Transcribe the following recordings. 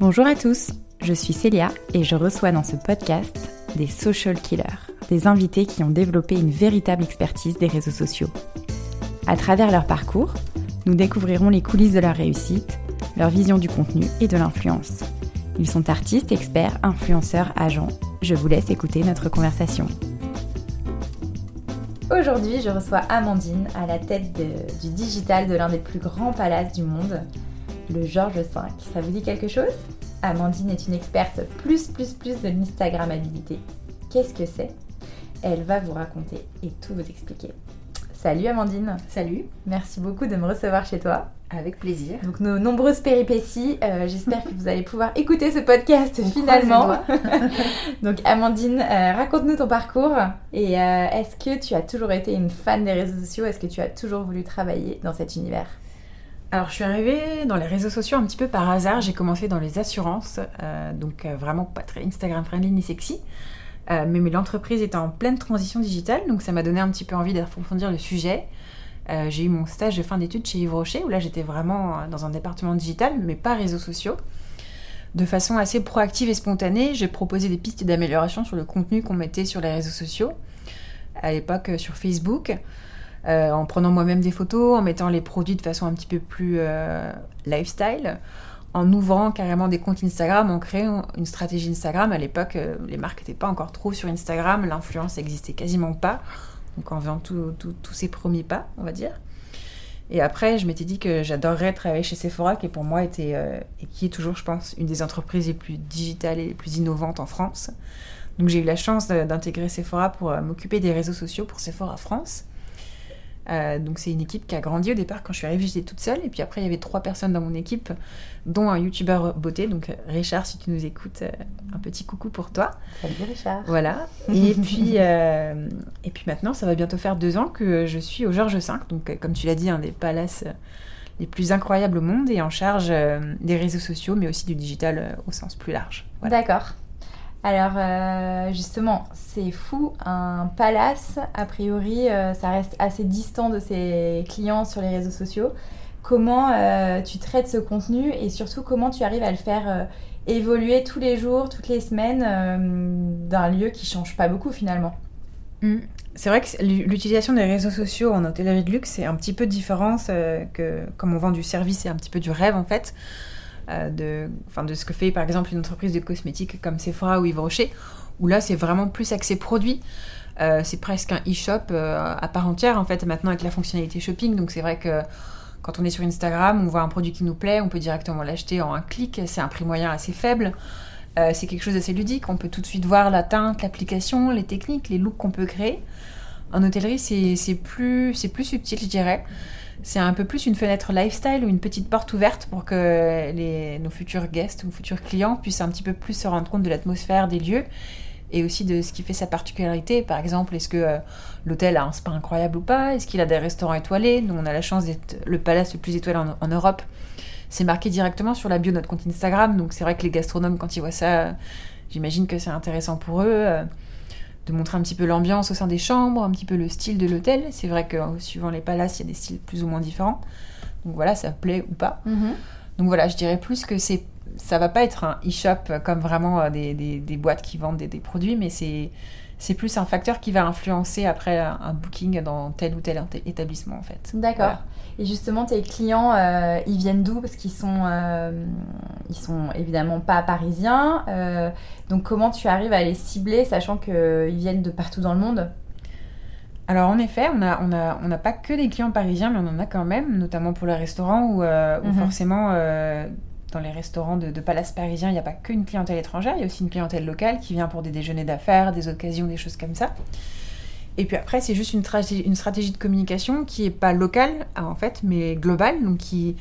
Bonjour à tous, je suis Célia et je reçois dans ce podcast des social killers, des invités qui ont développé une véritable expertise des réseaux sociaux. À travers leur parcours, nous découvrirons les coulisses de leur réussite, leur vision du contenu et de l'influence. Ils sont artistes, experts, influenceurs, agents. Je vous laisse écouter notre conversation. Aujourd'hui, je reçois Amandine à la tête du digital de l'un des plus grands palaces du monde, le Georges V. Ça vous dit quelque chose? Amandine est une experte plus plus plus de l'Instagrammabilité. Qu'est-ce que c'est? Elle va vous raconter et tout vous expliquer. Salut Amandine. Salut. Merci beaucoup de me recevoir chez toi. Avec plaisir. Donc nos nombreuses péripéties, euh, j'espère que vous allez pouvoir écouter ce podcast finalement. Donc Amandine, euh, raconte-nous ton parcours et euh, est-ce que tu as toujours été une fan des réseaux sociaux? Est-ce que tu as toujours voulu travailler dans cet univers? Alors, je suis arrivée dans les réseaux sociaux un petit peu par hasard. J'ai commencé dans les assurances, donc vraiment pas très Instagram friendly ni sexy. mais, mais l'entreprise était en pleine transition digitale, donc ça m'a donné un petit peu envie d'approfondir le sujet. Euh, j'ai eu mon stage de fin d'études chez Yves Rocher, où là j'étais vraiment dans un département digital, mais pas réseaux sociaux. De façon assez proactive et spontanée, j'ai proposé des pistes d'amélioration sur le contenu qu'on mettait sur les réseaux sociaux, à l'époque euh, sur Facebook, euh, en prenant moi-même des photos, en mettant les produits de façon un petit peu plus lifestyle, en ouvrant carrément des comptes Instagram, en créant une stratégie Instagram. À l'époque, les marques n'étaient pas encore trop sur Instagram, l'influence n'existait quasiment pas donc en faisant tous ces premiers pas, on va dire. Et après, je m'étais dit que j'adorerais travailler chez Sephora, qui pour moi était, euh, et qui est toujours, je pense, une des entreprises les plus digitales et les plus innovantes en France. Donc j'ai eu la chance d'intégrer Sephora pour euh, m'occuper des réseaux sociaux pour Sephora France. Euh, donc c'est une équipe qui a grandi au départ quand je suis arrivée j'étais toute seule. Et puis après il y avait trois personnes dans mon équipe dont un youtubeur beauté. Donc Richard si tu nous écoutes euh, un petit coucou pour toi. Salut Richard. Voilà. Et puis euh, et puis maintenant ça va bientôt faire deux ans que je suis au Georges V donc comme tu l'as dit un des palaces les plus incroyables au monde et en charge des réseaux sociaux mais aussi du digital au sens plus large. D'accord alors euh, justement, c'est fou, un palace, a priori, euh, ça reste assez distant de ses clients sur les réseaux sociaux. Comment euh, tu traites ce contenu et surtout comment tu arrives à le faire évoluer tous les jours, toutes les semaines d'un lieu qui change pas beaucoup finalement? Mmh. C'est vrai que l'utilisation des réseaux sociaux en hôtellerie de luxe, c'est un petit peu différent que comme on vend du service, c'est un petit peu du rêve en fait. Euh, de, de ce que fait par exemple une entreprise de cosmétiques comme Sephora ou Yves Rocher, où là c'est vraiment plus accès produit. Euh, c'est presque un e-shop euh, à part entière en fait maintenant avec la fonctionnalité shopping. Donc c'est vrai que quand on est sur Instagram, on voit un produit qui nous plaît, on peut directement l'acheter en un clic. C'est un prix moyen assez faible. c'est quelque chose d'assez ludique. On peut tout de suite voir la teinte, l'application, les techniques, les looks qu'on peut créer. En hôtellerie, c'est plus subtil, je dirais c'est un peu plus une fenêtre lifestyle ou une petite porte ouverte pour que nos futurs guests ou futurs clients puissent un petit peu plus se rendre compte de l'atmosphère des lieux et aussi de ce qui fait sa particularité. Par exemple, est-ce que euh, l'hôtel a un spa incroyable ou pas? Est-ce qu'il a des restaurants étoilés? Nous, on a la chance d'être le palace le plus étoilé en, Europe. C'est marqué directement sur la bio de notre compte Instagram, donc c'est vrai que les gastronomes, quand ils voient ça, j'imagine que c'est intéressant pour eux. Euh, de montrer un petit peu l'ambiance au sein des chambres, un petit peu le style de l'hôtel. C'est vrai que euh, suivant les palaces, il y a des styles plus ou moins différents. Donc voilà, ça plaît ou pas. Mhm. Donc voilà, je dirais plus que c'est ça va pas être un e-shop comme vraiment euh, des, des, boîtes qui vendent des, des produits, mais c'est c'est plus un facteur qui va influencer après un booking dans tel ou tel établissement en fait. D'accord. Et justement, tes clients, euh, ils viennent d'où? Parce qu'ils sont, euh, ils sont évidemment pas parisiens. Euh, donc, comment tu arrives à les cibler, sachant qu'ils viennent de partout dans le monde? Alors en effet, on n'a on a, on a pas que des clients parisiens, mais on en a quand même, notamment pour les restaurants où, mhm. forcément dans les restaurants de, palace parisiens, il n'y a pas qu'une clientèle étrangère, il y a aussi une clientèle locale qui vient pour des déjeuners d'affaires, des occasions, des choses comme ça. Et puis après, c'est juste une, stratégie de communication qui est pas locale, en fait, mais globale, donc qui,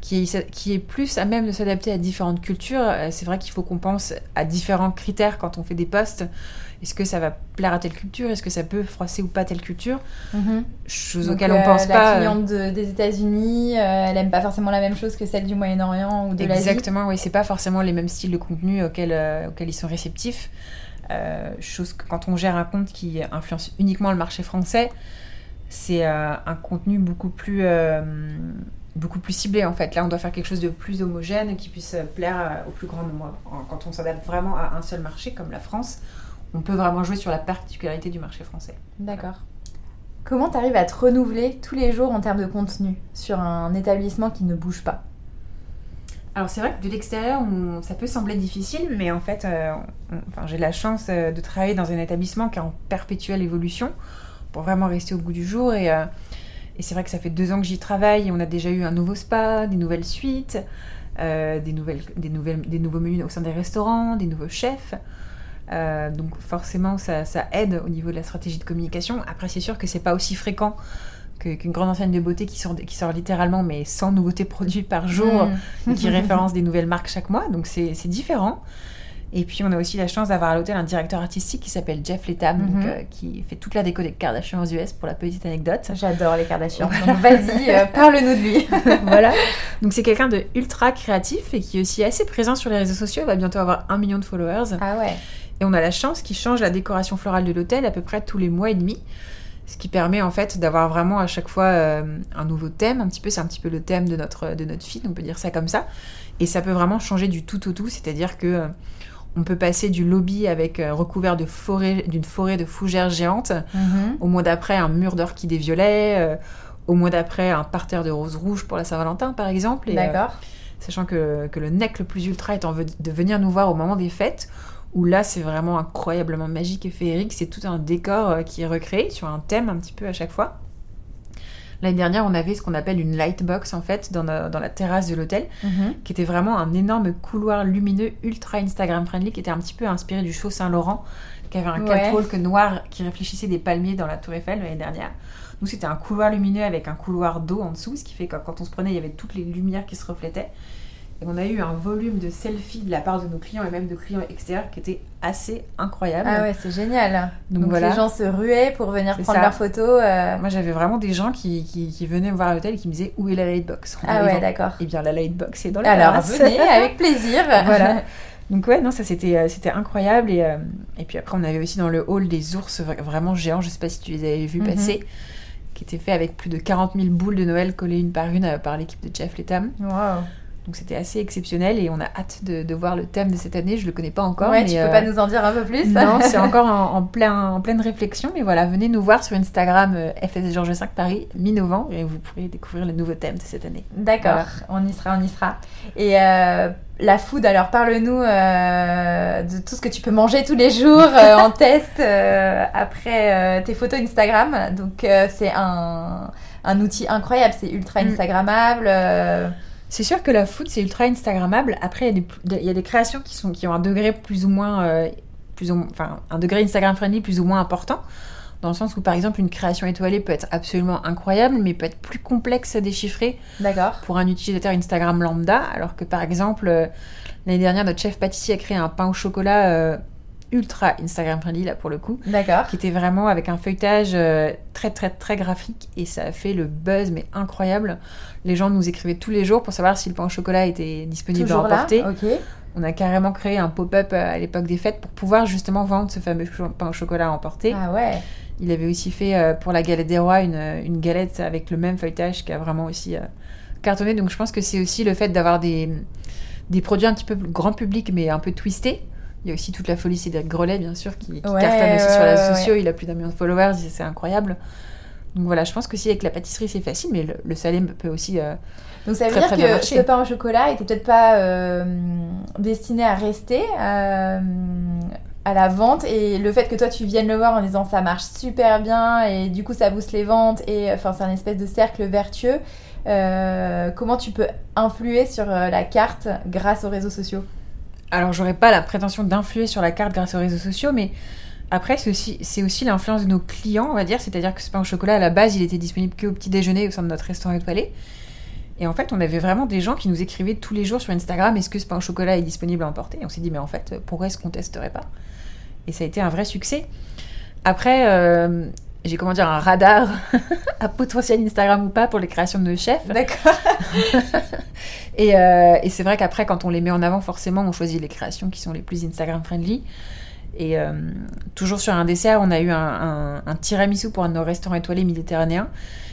qui, est, qui est plus à même de s'adapter à différentes cultures. Euh, c'est vrai qu'il faut qu'on pense à différents critères quand on fait des posts. Est-ce que ça va plaire à telle culture? Est-ce que ça peut froisser ou pas telle culture? Mm Chose auxquelles on euh, pense pas. La cliente des États-Unis, euh, elle aime pas forcément la même chose que celle du Moyen-Orient ou de l'Asie. Exactement, oui, c'est pas forcément les mêmes styles de contenu auxquels, auxquels ils sont réceptifs. Euh, chose que quand on gère un compte qui influence uniquement le marché français, c'est euh, un contenu beaucoup plus, euh, beaucoup plus ciblé en fait. Là, on doit faire quelque chose de plus homogène qui puisse plaire au plus grand nombre. Quand on s'adapte vraiment à un seul marché comme la France, on peut vraiment jouer sur la particularité du marché français. D'accord. Comment tu arrives à te renouveler tous les jours en termes de contenu sur un établissement qui ne bouge pas? Alors c'est vrai que de l'extérieur, ça peut sembler difficile, mais en fait, euh, enfin, j'ai la chance euh, de travailler dans un établissement qui est en perpétuelle évolution pour vraiment rester au bout du jour. Et, euh, et c'est vrai que ça fait deux ans que j'y travaille et on a déjà eu un nouveau spa, des nouvelles suites, des, nouvelles, des, nouvelles, des nouveaux menus au sein des restaurants, des nouveaux chefs. Euh, donc forcément, ça, aide au niveau de la stratégie de communication. Après, c'est sûr que c'est pas aussi fréquent qu'une grande enseigne de beauté qui sort, qui sort littéralement, mais 100 nouveautés produits par jour, mm. qui référence des nouvelles marques chaque mois. Donc c'est différent. Et puis on a aussi la chance d'avoir à l'hôtel un directeur artistique qui s'appelle Jeff Letam, mm-hmm. euh, qui fait toute la déco des Kardashians aux US pour la petite anecdote. J'adore les Kardashians. donc vas-y, euh, parle-nous de lui. voilà. Donc c'est quelqu'un de ultra créatif et qui est aussi assez présent sur les réseaux sociaux. Il va bientôt avoir un million de followers. Ah ouais. Et on a la chance qu'il change la décoration florale de l'hôtel à peu près tous les mois et demi. Ce qui permet en fait d'avoir vraiment à chaque fois euh, un nouveau thème. Un petit peu, c'est un petit peu le thème de notre, de notre feed, on peut dire ça comme ça. Et ça peut vraiment changer du tout au tout, c'est-à-dire que on peut passer du lobby avec euh, recouvert de forêt, d'une forêt de fougères géantes, mhm. au mois d'après un mur d'orchidées violets, au mois d'après un parterre de roses rouges pour la Saint-Valentin par exemple. D'accord. sachant que, que, le nec le plus ultra est en de venir nous voir au moment des fêtes où là c'est vraiment incroyablement magique et féerique. C'est tout un décor euh, qui est recréé sur un thème un petit peu à chaque fois. L'année dernière, on avait ce qu'on appelle une lightbox en fait dans, la terrasse de l'hôtel, mhm. qui était vraiment un énorme couloir lumineux ultra Instagram friendly, qui était un petit peu inspiré du show Saint-Laurent, qui avait un catwalk noir qui réfléchissait des palmiers dans la Tour Eiffel l'année dernière. Nous, c'était un couloir lumineux avec un couloir d'eau en dessous, ce qui fait que quand on se prenait, il y avait toutes les lumières qui se reflétaient. Et on a eu un volume de selfies de la part de nos clients et même de clients extérieurs qui était assez incroyable. Ah ouais, c'est génial. Donc, voilà. les gens se ruaient pour venir prendre leurs photos. Euh. Moi j'avais vraiment des gens qui, qui, venaient me voir à l'hôtel et qui me disaient où est la lightbox? Ah ouais, d'accord. Eh bien la lightbox est dans la Alors venez avec plaisir. voilà. Donc ouais, non, ça c'était euh, c'était incroyable et, euh, et puis après on avait aussi dans le hall des ours vraiment géants, je sais pas si tu les avais vus mhm. passer, qui étaient faits avec plus de 40 000 boules de Noël collées une par une par l'équipe de Jeff Letham. Wow. Donc c'était assez exceptionnel et on a hâte de, voir le thème de cette année. Je le connais pas encore. Ouais, mais tu peux pas euh, nous en dire un peu plus? Non, c'est encore en, plein, en pleine réflexion. Mais voilà, venez nous voir sur Instagram euh, FS Georges 5 Paris mi-novembre et vous pourrez découvrir le nouveau thème de cette année. D'accord, on y sera, on y sera. Et euh, la food, alors parle-nous de tout ce que tu peux manger tous les jours en test après tes photos Instagram. Donc c'est un, un, outil incroyable, c'est ultra mm. C'est sûr que la food, c'est ultra Instagrammable. Après, il y, a des créations qui, sont, qui ont un degré plus ou moins. Euh, plus ou, enfin, un degré Instagram friendly plus ou moins important. Dans le sens où, par exemple, une création étoilée peut être absolument incroyable, mais peut être plus complexe à déchiffrer pour un utilisateur Instagram lambda. Alors que, par exemple, euh, l'année dernière, notre chef pâtissier a créé un pain au chocolat euh, ultra Instagram friendly là pour le coup. D'accord. Qui était vraiment avec un feuilletage euh, très très très graphique et ça a fait le buzz mais incroyable. Les gens nous écrivaient tous les jours pour savoir si le pain au chocolat était disponible à emporter. Là On a carrément créé un pop-up euh, à l'époque des fêtes pour pouvoir justement vendre ce fameux pain au chocolat à emporter. Ah ouais. Il avait aussi fait euh, pour la galette des rois une, une, galette avec le même feuilletage qui a vraiment aussi cartonné. Donc je pense que c'est aussi le fait d'avoir des, des produits un petit peu grand public mais un peu twistés il y a aussi toute la folie Cédric Grelet, bien sûr, qui, cartonne aussi sur les réseaux sociaux. Il a plus d'un million de followers, c'est incroyable. Donc voilà, je pense que si avec la pâtisserie c'est facile, mais le, salé peut aussi. Euh, Donc ça veut dire que ce pain au chocolat était peut-être pas euh, destiné à rester euh, à la vente et le fait que toi tu viennes le voir en disant ça marche super bien et du coup ça booste les ventes et enfin c'est un espèce de cercle vertueux. comment tu peux influer sur la carte grâce aux réseaux sociaux? Alors j'aurais pas la prétention d'influer sur la carte grâce aux réseaux sociaux, mais après c'est aussi, l'influence de nos clients, on va dire. C'est-à-dire que ce pain au chocolat, à la base, il était disponible que au petit déjeuner au sein de notre restaurant étoilé. Et en fait, on avait vraiment des gens qui nous écrivaient tous les jours sur Instagram est-ce que ce pain au chocolat est disponible à emporter? Et on s'est dit mais en fait, pourquoi est-ce qu'on testerait pas? Et ça a été un vrai succès. Après, euh, j'ai comment dire un radar à potentiel Instagram ou pas pour les créations de nos chefs. D'accord. Euh, et, c'est vrai qu'après, quand on les met en avant, forcément, on choisit les créations qui sont les plus Instagram friendly. Et euh, toujours sur un dessert, on a eu un, un, tiramisu pour un de nos restaurants étoilés méditerranéens,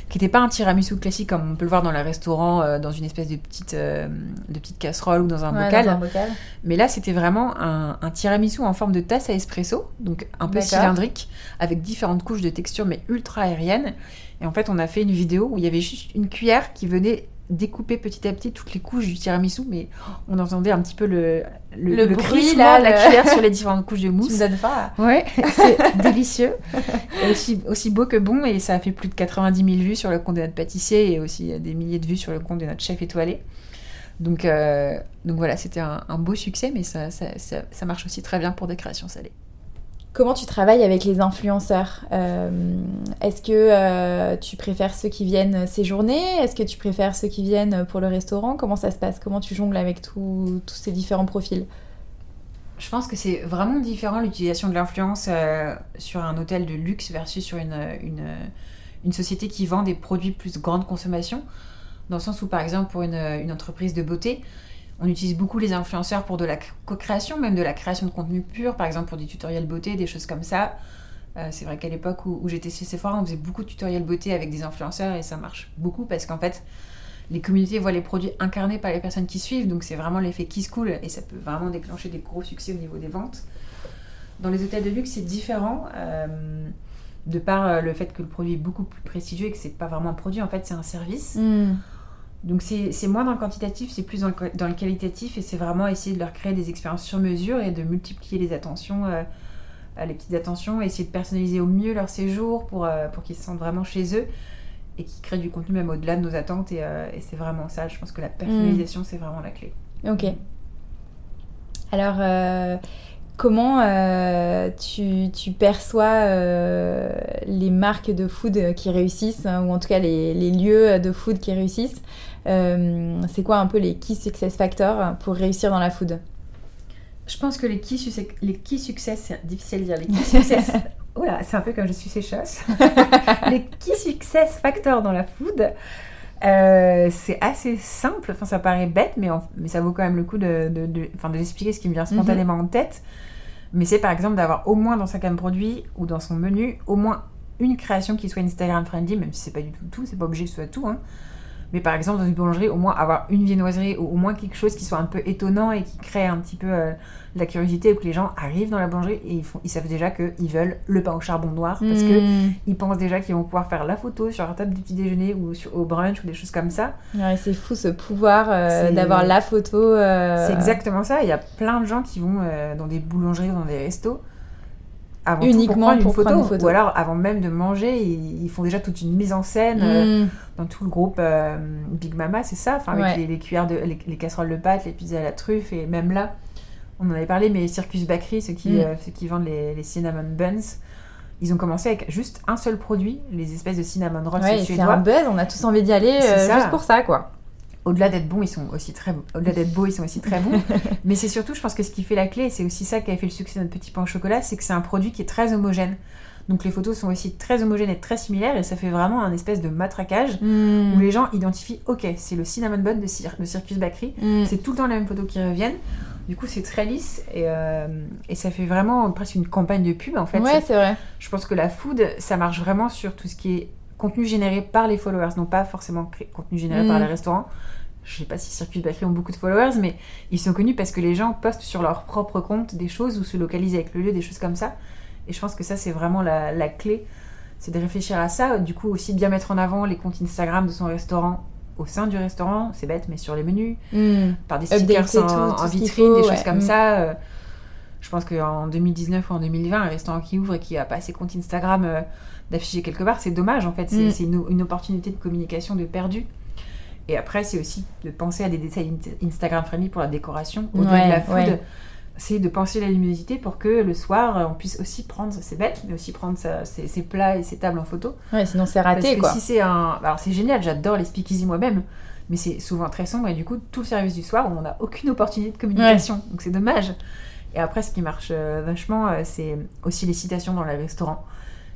qui n'était pas un tiramisu classique comme on peut le voir dans les restaurants, euh, dans une espèce de petite, euh, de petite casserole ou dans un, bocal. dans un bocal. Mais là, c'était vraiment un, un, tiramisu en forme de tasse à espresso, donc un peu cylindrique, avec différentes couches de texture, mais ultra aérienne. Et en fait, on a fait une vidéo où il y avait juste une cuillère qui venait découper petit à petit toutes les couches du tiramisu, mais on entendait un petit peu le, le, le, bruit là, la cuillère sur les différentes couches de mousse. Tu me donnes pas. Ouais, c'est délicieux. Aussi, aussi beau que bon, et ça a fait plus de 90 000 vues sur le compte de notre pâtissier et aussi des milliers de vues sur le compte de notre chef étoilé. Donc, euh, donc voilà, c'était un, un, beau succès, mais ça, ça, ça, ça marche aussi très bien pour des créations salées. Comment tu travailles avec les influenceurs euh, Est-ce que euh, tu préfères ceux qui viennent séjourner? Est-ce que tu préfères ceux qui viennent pour le restaurant? Comment ça se passe? Comment tu jongles avec tous ces différents profils? Je pense que c'est vraiment différent l'utilisation de l'influence euh, sur un hôtel de luxe versus sur une, société qui vend des produits plus grande consommation. Dans le sens où, par exemple, pour une entreprise de beauté, on utilise beaucoup les influenceurs pour de la co-création, même de la création de contenu pur, par exemple pour des tutoriels beauté, des choses comme ça. Euh, c'est vrai qu'à l'époque où, j'étais chez Sephora, on faisait beaucoup de tutoriels beauté avec des influenceurs et ça marche beaucoup parce qu'en fait, les communautés voient les produits incarnés par les personnes qui suivent, donc c'est vraiment l'effet qui se coule et ça peut vraiment déclencher des gros succès au niveau des ventes. Dans les hôtels de luxe, c'est différent. Euh, de par euh, le fait que le produit est beaucoup plus prestigieux et que c'est pas vraiment un produit, en fait, c'est un service. Hmm. Donc c'est moins dans le quantitatif, c'est plus dans le, dans le, qualitatif et c'est vraiment essayer de leur créer des expériences sur mesure et de multiplier les attentions, euh, les petites attentions, essayer de personnaliser au mieux leur séjour pour, euh, pour qu'ils se sentent vraiment chez eux et qu'ils créent du contenu même au-delà de nos attentes et, euh, et c'est vraiment ça, je pense que la personnalisation mm. c'est vraiment la clé. Ok. Alors euh, comment euh, tu, tu, perçois euh, les marques de food qui réussissent, hein, ou en tout cas les, les, lieux de food qui réussissent euh, C'est quoi un peu les key success factors pour réussir dans la food? Je pense que les key, les key success, c'est difficile à dire, les key success... Oula, c'est un peu comme je suis sécheuse. les key success factors dans la food, euh, c'est assez simple, enfin ça paraît bête, mais, mais ça vaut quand même le coup de, de, de, de l'expliquer ce qui me vient spontanément en tête. Mais c'est par exemple d'avoir au moins dans sa gamme produit ou dans son menu, au moins une création qui soit Instagram friendly, même si c'est pas du tout tout, c'est pas obligé que ce soit tout. Hein. Mais par exemple, dans une boulangerie, au moins avoir une viennoiserie ou au moins quelque chose qui soit un peu étonnant et qui crée un petit peu euh, la curiosité, ou que les gens arrivent dans la boulangerie et ils, font, ils savent déjà qu'ils veulent le pain au charbon noir parce que Hmm. pensent déjà qu'ils vont pouvoir faire la photo sur leur table du petit déjeuner ou sur, au brunch ou des choses comme ça. Ouais, c'est fou ce pouvoir euh, d'avoir la photo. euh, C'est exactement ça. Il y a plein de gens qui vont dans des boulangeries ou dans des restos avant tout Uniquement pour prendre, pour une, photo, prendre une photo. Ou alors avant même de manger, ils, ils font déjà toute une mise en scène. euh, hmm. dans tout le groupe euh, Big Mama, c'est ça, enfin avec Ouais. les, les cuillères de les, les casseroles de pâtes, les pizzas à la truffe et même là, on en avait parlé, mais Circus Bakery, ceux qui, Mm. euh, ceux qui vendent les, les cinnamon buns, ils ont commencé avec juste un seul produit, les espèces de cinnamon rolls Ouais, c'est un buzz, on a tous envie d'y aller juste pour ça, quoi. Au-delà d'être bons, ils sont aussi très au-delà d'être beaux, ils sont aussi très bons. mais c'est surtout, je pense que ce qui fait la clé, c'est aussi ça qui a fait le succès de notre petit pain au chocolat, c'est que c'est un produit qui est très homogène. Donc les photos sont aussi très homogènes et très similaires, et ça fait vraiment un espèce de matraquage Hmm. où les gens identifient, ok, c'est le cinnamon bun de, Cir- de Circus Bakery, Hmm. c'est tout le temps les mêmes photos qui reviennent. Du coup, c'est très lisse et, euh, et ça fait vraiment presque une campagne de pub en fait. Ouais, c'est vrai. Je pense que la food, ça marche vraiment sur tout ce qui est contenu généré par les followers, non pas forcément contenu généré Mm. par les restaurants. Je sais pas si Circus Bakery ont beaucoup de followers, mais ils sont connus parce que les gens postent sur leur propre compte des choses ou se localisent avec le lieu, des choses comme ça. Et je pense que ça, c'est vraiment la, la clé. C'est de réfléchir à ça. Du coup, aussi bien mettre en avant les comptes Instagram de son restaurant au sein du restaurant, c'est bête, mais sur les menus, Hmm. par des stickers en, tout vitrine, faut, des ouais. choses comme Mm. ça. euh, je pense qu'en 2019 ou en 2020, un restaurant qui ouvre et qui a pas ses comptes Instagram euh, d'afficher quelque part, c'est dommage en fait. C'est Mm. une, une opportunité de communication de perdu. Et après, c'est aussi de penser à des détails in- Instagram friendly pour la décoration. Au-delà Ouais, de la food, ouais. c'est de penser la luminosité pour que le soir, on puisse aussi prendre, c'est bête, mais aussi prendre sa- ses, ses plats et ses tables en photo. Ouais, sinon c'est Parce raté, que quoi. si c'est un. Alors c'est génial, j'adore les speakeasy moi-même, mais c'est souvent très sombre et du coup, tout le service du soir, on n'a aucune opportunité de communication. Donc c'est dommage. Et après, ce qui marche euh, vachement, euh, c'est aussi les citations dans les restaurants.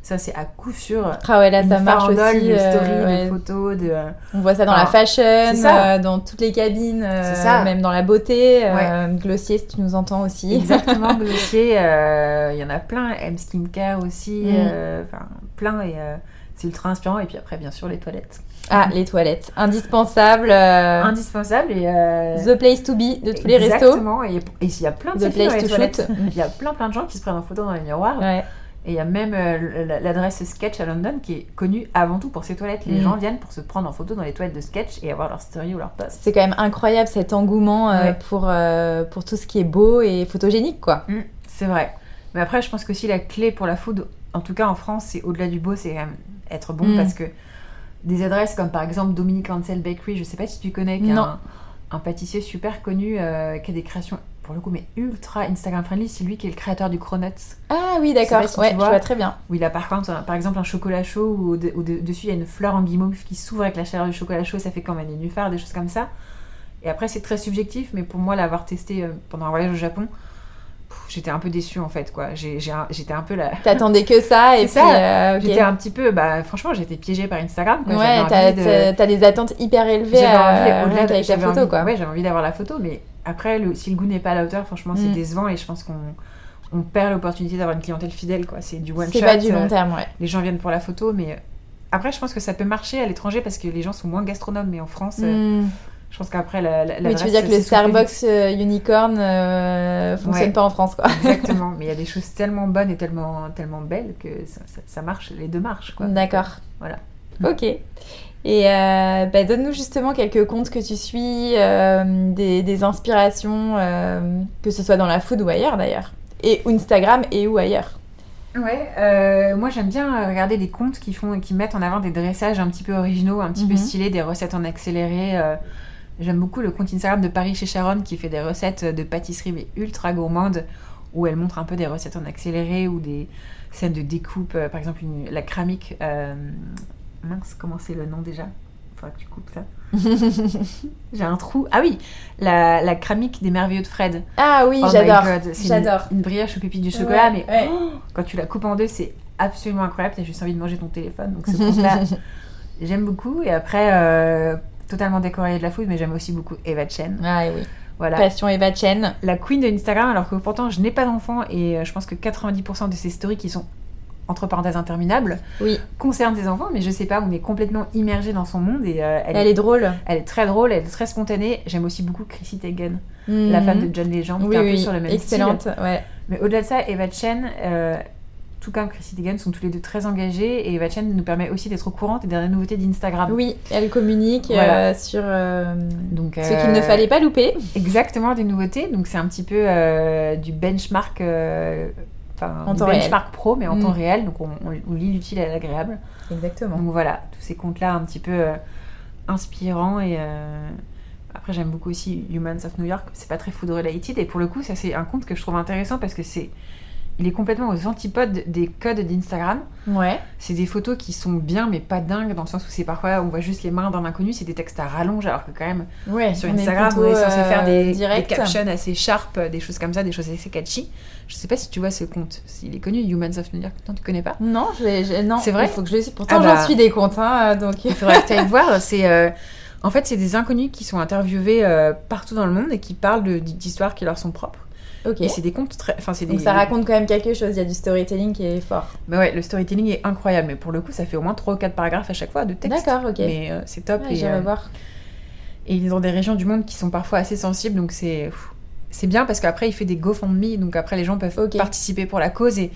Ça, c'est à coup sûr. Ah ouais, là, ça marche aussi. de euh, stories, ouais. de photos, de. euh, On voit ça dans Enfin, la fashion, ça. euh, dans toutes les cabines, euh, ça. même dans la beauté. euh, Glossier, si tu nous entends aussi. Exactement, Glossier. euh, Il y en a plein. M Skincare aussi. Mm. euh, Enfin, plein. Et euh, c'est ultra inspirant. Et puis après, bien sûr, les toilettes. Ah, les toilettes. Indispensable. euh, Indispensable. Et. euh, The place to be de tous les restos. Exactement. Et il y a plein de The dans les to toilettes. Il y a plein plein de gens qui se prennent en photo dans les miroirs. Ouais. Et il y a même euh, l'adresse Sketch à London qui est connue avant tout pour ses toilettes. Les Mm. gens viennent pour se prendre en photo dans les toilettes de Sketch et avoir leur story ou leur post. C'est quand même incroyable cet engouement euh, Ouais. pour, euh, pour tout ce qui est beau et photogénique, quoi. Mm, c'est vrai. Mais après, je pense que aussi la clé pour la food, en tout cas en France, c'est au-delà du beau, c'est quand même être bon Mm. parce que des adresses comme par exemple Dominique Ansel Bakery, je sais pas si tu connais, qui est un, un pâtissier super connu qui a des créations pour le coup mais ultra Instagram friendly, c'est lui qui est le créateur du Cronuts. Ah oui, d'accord. si ouais, je vois. vois très bien. Où il a par contre, un- par exemple, un chocolat chaud où, de- de- dessus il y a une fleur en guimauve qui s'ouvre avec la chaleur du chocolat chaud, ça fait comme un nénuphar, des choses comme ça. Et après, c'est très subjectif, mais pour moi, l'avoir testé euh, pendant un voyage au Japon, j'étais un peu déçue en fait, quoi. J'étais un peu la. T'attendais que ça et ça. euh. J'étais un petit peu, bah franchement, été piégée par Instagram. Quoi. Ouais, t'as de- des attentes hyper élevées j'avais envie, euh, au-delà de- la photo, envie- quoi. Ouais, j'avais envie d'avoir la photo, mais après, le, si le goût n'est pas à la hauteur, franchement, c'est Mm. décevant et je pense qu'on on perd l'opportunité d'avoir une clientèle fidèle, quoi. C'est du one shot. C'est pas du euh, long terme, ouais. les gens viennent pour la photo, mais euh, après, je pense que ça peut marcher à l'étranger parce que les gens sont moins gastronomes, mais en France, euh, Hmm. je pense qu'après, la, la, Oui, tu veux dire que le Starbucks euh, Unicorn euh, fonctionne Ouais. pas en France, quoi. Exactement, mais il y a des choses tellement bonnes et tellement, tellement belles que ça, ça- ça marche, les deux marchent, quoi. D'accord. Voilà. Ok. Et euh, bah, donne-nous justement quelques comptes que tu suis, euh, des, des inspirations, euh, que ce soit dans la food ou ailleurs d'ailleurs. Et Instagram et ou ailleurs. Ouais, moi j'aime bien regarder des comptes qui font qui mettent en avant des dressages un petit peu originaux, un petit peu Mhm. stylés, des recettes en accéléré. J'aime beaucoup le compte Instagram de Paris chez Sharon qui fait des recettes de pâtisserie mais ultra gourmandes où elle montre un peu des recettes en accéléré ou des scènes de découpe. par exemple, une- la cramique. Mince, comment c'est le nom déjà? Faudrait que tu coupes ça. J'ai un trou. Ah oui, la, la cramique des merveilleux de Fred. Ah oui, Oh j'adore. Une- J'adore. Une, brioche aux pépites du chocolat, Ouais, mais ouais. oh, quand tu la coupes en deux, c'est absolument incroyable. T'as juste envie de manger ton téléphone. Donc ce compte-là, j'aime beaucoup. Et après, euh, totalement décoré de la food, mais j'aime aussi beaucoup Eva Chen. Ah oui. Voilà. Passion Eva Chen. La queen de Instagram, alors que pourtant je n'ai pas d'enfant et euh, je pense que 90% de ses stories qui sont entre parenthèses interminables Oui. concernent ses enfants, mais je sais pas, on est complètement immergé dans son monde et euh, elle, Elle est drôle. elle est très drôle, elle est très spontanée. J'aime aussi beaucoup Chrissy Teigen, la Mhm. femme de John Legend, qui est un peu sur le même style. excellente. Ouais. Mais au-delà de ça, Eva Chen, euh, tout comme Chrissy Teigen, sont tous les deux très engagés et Eva Chen nous permet aussi d'être au courant des dernières nouveautés d'Instagram. Oui, elle communique Voilà. euh, sur euh, Donc, ce qu'il ne fallait pas louper. Exactement, des nouveautés. Donc c'est un petit peu du benchmark, enfin En temps benchmark pro, mais en Mm. temps réel. Donc on, lit l'utile et l'agréable. Exactement. Donc voilà, tous ces comptes-là un petit peu euh, inspirants et euh, après j'aime beaucoup aussi Humans of New York. C'est pas très food related et pour le coup ça c'est un compte que je trouve intéressant parce que c'est il est complètement aux antipodes des codes d'Instagram. Ouais. C'est des photos qui sont bien mais pas dingues dans le sens où c'est parfois on voit juste les mains d'un inconnu, c'est des textes à rallonge alors que quand même Ouais. sur Instagram, on est censé euh, faire des, des direct. captions assez sharp, des choses comme ça, des choses assez catchy. Je sais pas si tu vois ce compte. Il est connu, Humans of New York. Non, tu connais pas? Non, je non. C'est vrai? Il faut que je. Pourtant, Ah bah. j'en suis des comptes, hein, donc. Il faudrait que tu ailles voir. C'est, euh, en fait, c'est des inconnus qui sont interviewés euh, partout dans le monde et qui parlent d'histoires qui leur sont propres. Ok. Et c'est des comptes très. Enfin, c'est des. Donc ça raconte quand même quelque chose. Il y a du storytelling qui est fort. Mais ouais, le storytelling est incroyable. Mais pour le coup, ça fait au moins 3 ou 4 paragraphes à chaque fois de texte. D'accord, ok. Mais euh, c'est top. Ouais, et, euh, voir. Et il est dans des régions du monde qui sont parfois assez sensibles, donc c'est c'est bien parce qu'après il fait des GoFundMe, donc après les gens peuvent participer pour la cause et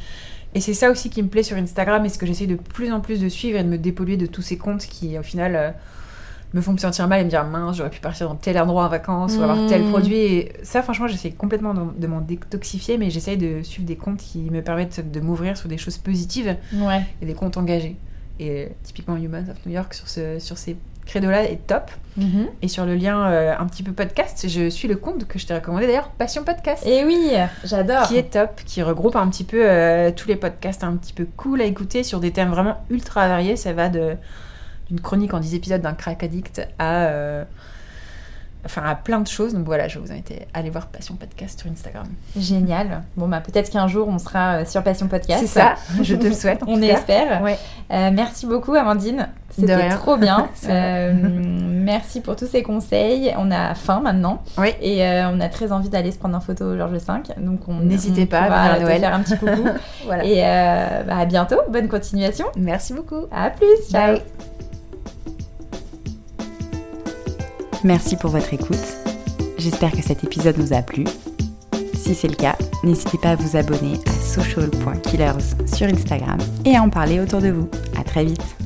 et c'est ça aussi qui me plaît sur Instagram et ce que j'essaie de plus en plus de suivre et de me dépolluer de tous ces comptes qui au final euh, me font me sentir mal et me dire mince j'aurais pu partir dans tel endroit en vacances ou avoir tel Mm. produit et ça franchement j'essaie complètement de, m'en détoxifier mais j'essaie de suivre des comptes qui me permettent de m'ouvrir sur des choses positives Ouais. et des comptes engagés et euh, typiquement Humans of New York sur, ce, sur ces credos là est top Mhm. et sur le lien euh, un petit peu podcast, je suis le compte que je t'ai recommandé d'ailleurs, Passion Podcast. Et oui, j'adore. Qui est top, qui regroupe un petit peu euh, tous les podcasts un petit peu cool à écouter sur des thèmes vraiment ultra variés. Ça va de d'une chronique en 10 épisodes d'un crack addict à, euh, enfin à plein de choses. Donc voilà, je vous invite à aller voir Passion Podcast sur Instagram. Génial. Bon bah peut-être qu'un jour on sera euh, sur Passion Podcast. C'est ça. Je te le souhaite. on espère. Ouais. Euh, merci beaucoup Amandine. C'était trop bien. euh, merci pour tous ces conseils. On a faim maintenant. Oui. Et on a très envie d'aller se prendre en photo au Georges V. Donc on n'hésitez pas à Noël. faire un petit coucou. voilà. Et bah, à bientôt. Bonne continuation. Merci beaucoup. À plus. Ciao. Bye. Merci pour votre écoute. J'espère que cet épisode vous a plu. Si c'est le cas, n'hésitez pas à vous abonner à social.killers sur Instagram et à en parler autour de vous. À très vite.